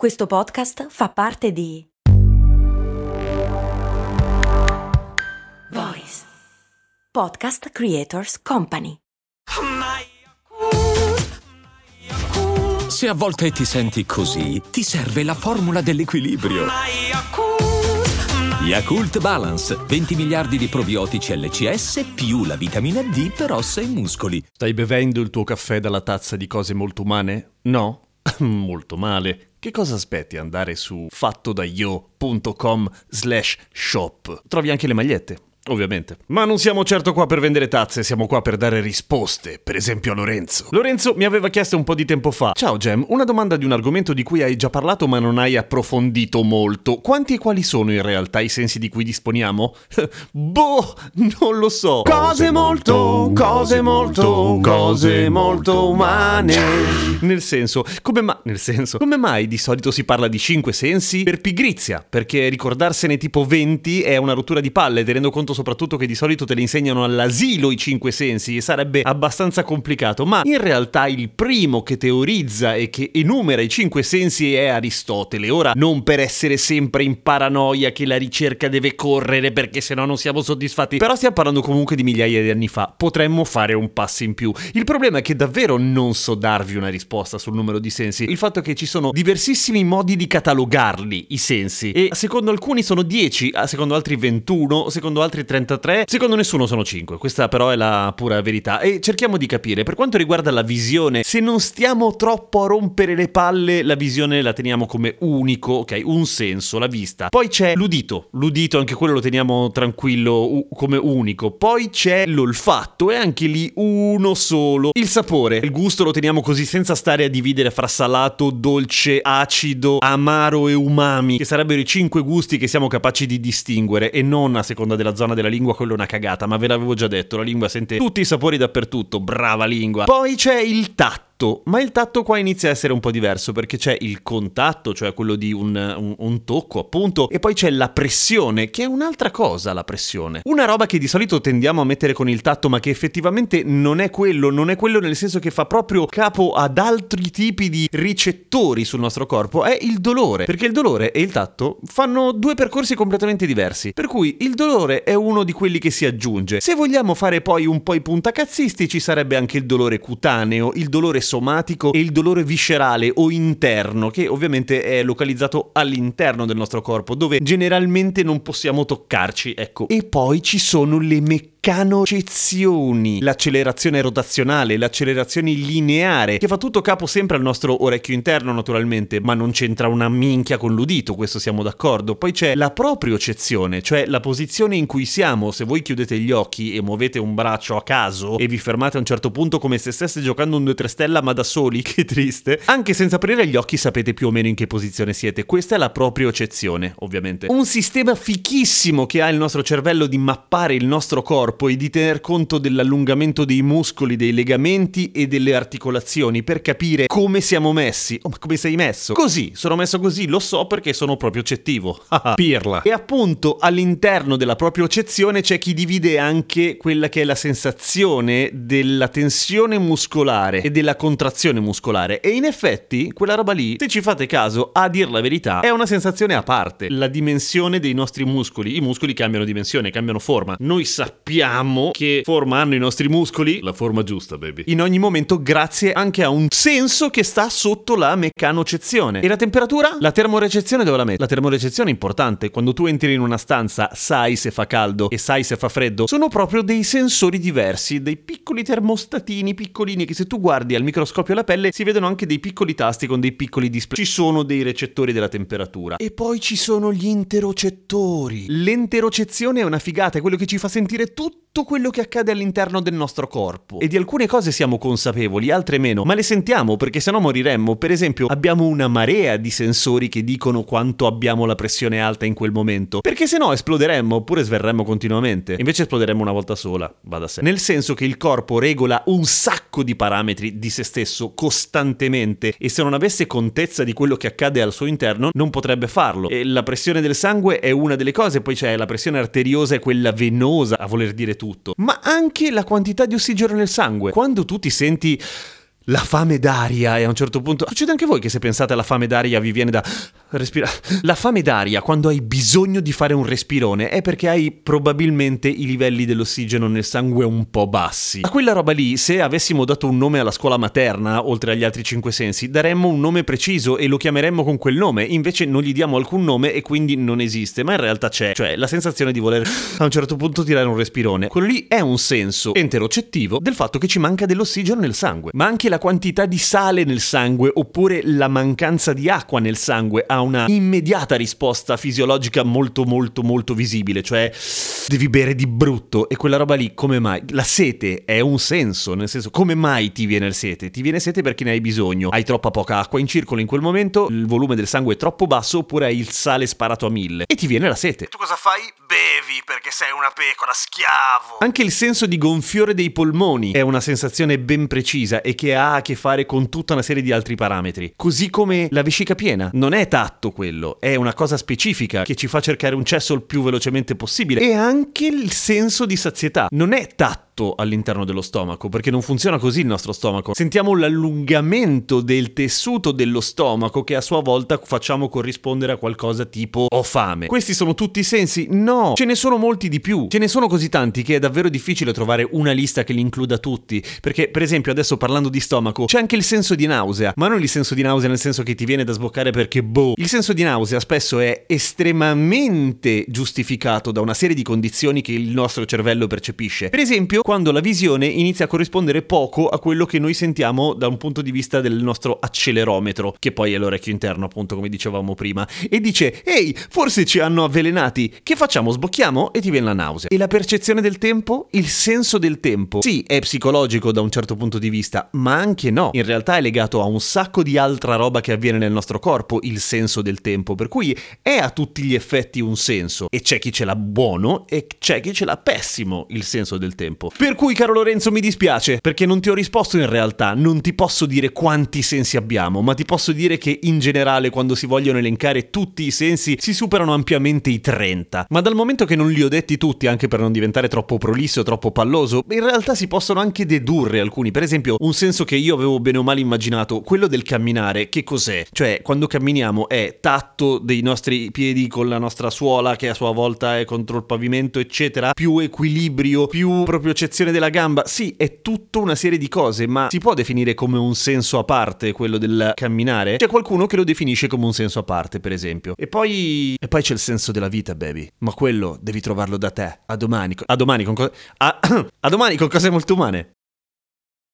Questo podcast fa parte di Voice Podcast Creators Company. Se a volte ti senti così, ti serve la formula dell'equilibrio. Yakult Balance, 20 miliardi di probiotici LCS più la vitamina D per ossa e muscoli. Stai bevendo il tuo caffè dalla tazza di cose molto umane? No? molto male. Che cosa aspetti andare su fattodaio.com slash shop? Trovi anche le magliette. Ovviamente. Ma non siamo certo qua per vendere tazze, siamo qua per dare risposte, per esempio a Lorenzo. Lorenzo mi aveva chiesto un po' di tempo fa. Ciao Gem, una domanda di un argomento di cui hai già parlato ma non hai approfondito molto. Quanti e quali sono in realtà i sensi di cui disponiamo? boh, non lo so. Cose molto, cose molto, cose molto umane. Nel senso, come ma... Nel senso, come mai di solito si parla di cinque sensi? Per pigrizia, perché ricordarsene tipo 20 è una rottura di palle, tenendo conto soprattutto che di solito te le insegnano all'asilo i cinque sensi e sarebbe abbastanza complicato, ma in realtà il primo che teorizza e che enumera i cinque sensi è Aristotele. Ora, non per essere sempre in paranoia che la ricerca deve correre perché sennò non siamo soddisfatti, però stiamo parlando comunque di migliaia di anni fa, potremmo fare un passo in più. Il problema è che davvero non so darvi una risposta sul numero di sensi, il fatto è che ci sono diversissimi modi di catalogarli, i sensi, e secondo alcuni sono 10, secondo altri 21, secondo altri altri 33, secondo nessuno sono 5, questa però è la pura verità. E cerchiamo di capire, per quanto riguarda la visione, se non stiamo troppo a rompere le palle, la visione la teniamo come unico, ok, un senso, la vista. Poi c'è l'udito, l'udito anche quello lo teniamo tranquillo u- come unico. Poi c'è l'olfatto, e anche lì uno solo. Il sapore, il gusto lo teniamo così senza stare a dividere fra salato, dolce, acido, amaro e umami, che sarebbero i 5 gusti che siamo capaci di distinguere e non a seconda della zona della lingua, quello è una cagata, ma ve l'avevo già detto, la lingua sente tutti i sapori dappertutto, brava lingua. Poi c'è il tatto tatto, ma il tatto qua inizia a essere un po' diverso perché c'è il contatto, cioè quello di un, un, un, tocco appunto, e poi c'è la pressione, che è un'altra cosa la pressione. Una roba che di solito tendiamo a mettere con il tatto, ma che effettivamente non è quello, non è quello nel senso che fa proprio capo ad altri tipi di ricettori sul nostro corpo, è il dolore, perché il dolore e il tatto fanno due percorsi completamente diversi, per cui il dolore è uno di quelli che si aggiunge. Se vogliamo fare poi un po' i puntacazzisti, ci sarebbe anche il dolore cutaneo, il dolore somatico e il dolore viscerale o interno, che ovviamente è localizzato all'interno del nostro corpo, dove generalmente non possiamo toccarci, ecco. E poi ci sono le meccaniche mecanocezioni, l'accelerazione rotazionale, l'accelerazione lineare, che fa tutto capo sempre al nostro orecchio interno naturalmente, ma non c'entra una minchia con l'udito, questo siamo d'accordo. Poi c'è la propriocezione, cioè la posizione in cui siamo, se voi chiudete gli occhi e muovete un braccio a caso e vi fermate a un certo punto come se stesse giocando un 2-3 stella ma da soli, che triste, anche senza aprire gli occhi sapete più o meno in che posizione siete. Questa è la propriocezione, ovviamente. Un sistema fichissimo che ha il nostro cervello di mappare il nostro corpo corpo e di tener conto dell'allungamento dei muscoli, dei legamenti e delle articolazioni per capire come siamo messi. Oh, ma come sei messo? Così, sono messo così, lo so perché sono proprio cettivo. Pirla. E appunto all'interno della propria eccezione c'è chi divide anche quella che è la sensazione della tensione muscolare e della contrazione muscolare. E in effetti, quella roba lì, se ci fate caso, a dir la verità, è una sensazione a parte. La dimensione dei nostri muscoli. I muscoli cambiano dimensione, cambiano forma. Noi sappiamo sappiamo che forma hanno i nostri muscoli, la forma giusta, baby, in ogni momento grazie anche a un senso che sta sotto la meccanocezione. E la temperatura? La termorecezione dove la metti? La termorecezione è importante. Quando tu entri in una stanza, sai se fa caldo e sai se fa freddo. Sono proprio dei sensori diversi, dei piccoli termostatini piccolini che se tu guardi al microscopio alla pelle si vedono anche dei piccoli tasti con dei piccoli display. Ci sono dei recettori della temperatura. E poi ci sono gli interocettori. L'enterocezione è una figata, è quello che ci fa sentire tutto tutto quello che accade all'interno del nostro corpo. E di alcune cose siamo consapevoli, altre meno, ma le sentiamo perché sennò moriremmo. Per esempio, abbiamo una marea di sensori che dicono quanto abbiamo la pressione alta in quel momento, perché sennò esploderemmo oppure sverremmo continuamente. Invece esploderemmo una volta sola, va da sé. Nel senso che il corpo regola un sacco di parametri di se stesso costantemente e se non avesse contezza di quello che accade al suo interno non potrebbe farlo. E la pressione del sangue è una delle cose, poi c'è la pressione arteriosa e quella venosa, a voler dire tutto, ma anche la quantità di ossigeno nel sangue. Quando tu ti senti la fame d'aria e a un certo punto... Succede anche voi che se pensate alla fame d'aria vi viene da respirare. La fame d'aria quando hai bisogno di fare un respirone è perché hai probabilmente i livelli dell'ossigeno nel sangue un po' bassi. A quella roba lì, se avessimo dato un nome alla scuola materna, oltre agli altri cinque sensi, daremmo un nome preciso e lo chiameremmo con quel nome, invece non gli diamo alcun nome e quindi non esiste, ma in realtà c'è, cioè la sensazione di voler a un certo punto tirare un respirone. Quello lì è un senso enterocettivo del fatto che ci manca dell'ossigeno nel sangue, ma anche la quantità di sale nel sangue oppure la mancanza di acqua nel sangue ha una immediata risposta fisiologica molto molto molto visibile, cioè devi bere di brutto e quella roba lì come mai? La sete è un senso, nel senso come mai ti viene il sete? Ti viene sete perché ne hai bisogno, hai troppa poca acqua in circolo in quel momento, il volume del sangue è troppo basso oppure hai il sale sparato a mille e ti viene la sete. E tu cosa fai? Bevi perché sei una pecora, schiavo. Anche il senso di gonfiore dei polmoni è una sensazione ben precisa e che ha a che fare con tutta una serie di altri parametri. Così come la vescica piena. Non è tatto quello, è una cosa specifica che ci fa cercare un cesso il più velocemente possibile. E anche il senso di sazietà. Non è tatto all'interno dello stomaco, perché non funziona così il nostro stomaco. Sentiamo l'allungamento del tessuto dello stomaco che a sua volta facciamo corrispondere a qualcosa tipo ho fame. Questi sono tutti i sensi? No, ce ne sono molti di più. Ce ne sono così tanti che è davvero difficile trovare una lista che li includa tutti, perché per esempio adesso parlando di stomaco c'è anche il senso di nausea, ma non il senso di nausea nel senso che ti viene da sboccare perché boh. Il senso di nausea spesso è estremamente giustificato da una serie di condizioni che il nostro cervello percepisce. Per esempio, quando la visione inizia a corrispondere poco a quello che noi sentiamo da un punto di vista del nostro accelerometro, che poi è l'orecchio interno, appunto, come dicevamo prima, e dice: Ehi, forse ci hanno avvelenati. Che facciamo? Sbocchiamo e ti viene la nausea. E la percezione del tempo? Il senso del tempo. Sì, è psicologico da un certo punto di vista, ma anche no. In realtà è legato a un sacco di altra roba che avviene nel nostro corpo, il senso del tempo, per cui è a tutti gli effetti un senso. E c'è chi ce l'ha buono e c'è chi ce l'ha pessimo il senso del tempo. Per cui, caro Lorenzo, mi dispiace, perché non ti ho risposto in realtà, non ti posso dire quanti sensi abbiamo, ma ti posso dire che in generale quando si vogliono elencare tutti i sensi si superano ampiamente i 30. Ma dal momento che non li ho detti tutti, anche per non diventare troppo prolisso, troppo palloso, in realtà si possono anche dedurre alcuni. Per esempio, un senso che io avevo bene o male immaginato, quello del camminare, che cos'è? Cioè, quando camminiamo è tatto dei nostri piedi con la nostra suola che a sua volta è contro il pavimento, eccetera, più equilibrio, più propriocezione della gamba. Sì, è tutta una serie di cose, ma si può definire come un senso a parte quello del camminare? C'è qualcuno che lo definisce come un senso a parte, per esempio. E poi e poi c'è il senso della vita, baby. Ma quello devi trovarlo da te. A domani. A domani con cose a, a domani con cose molto umane.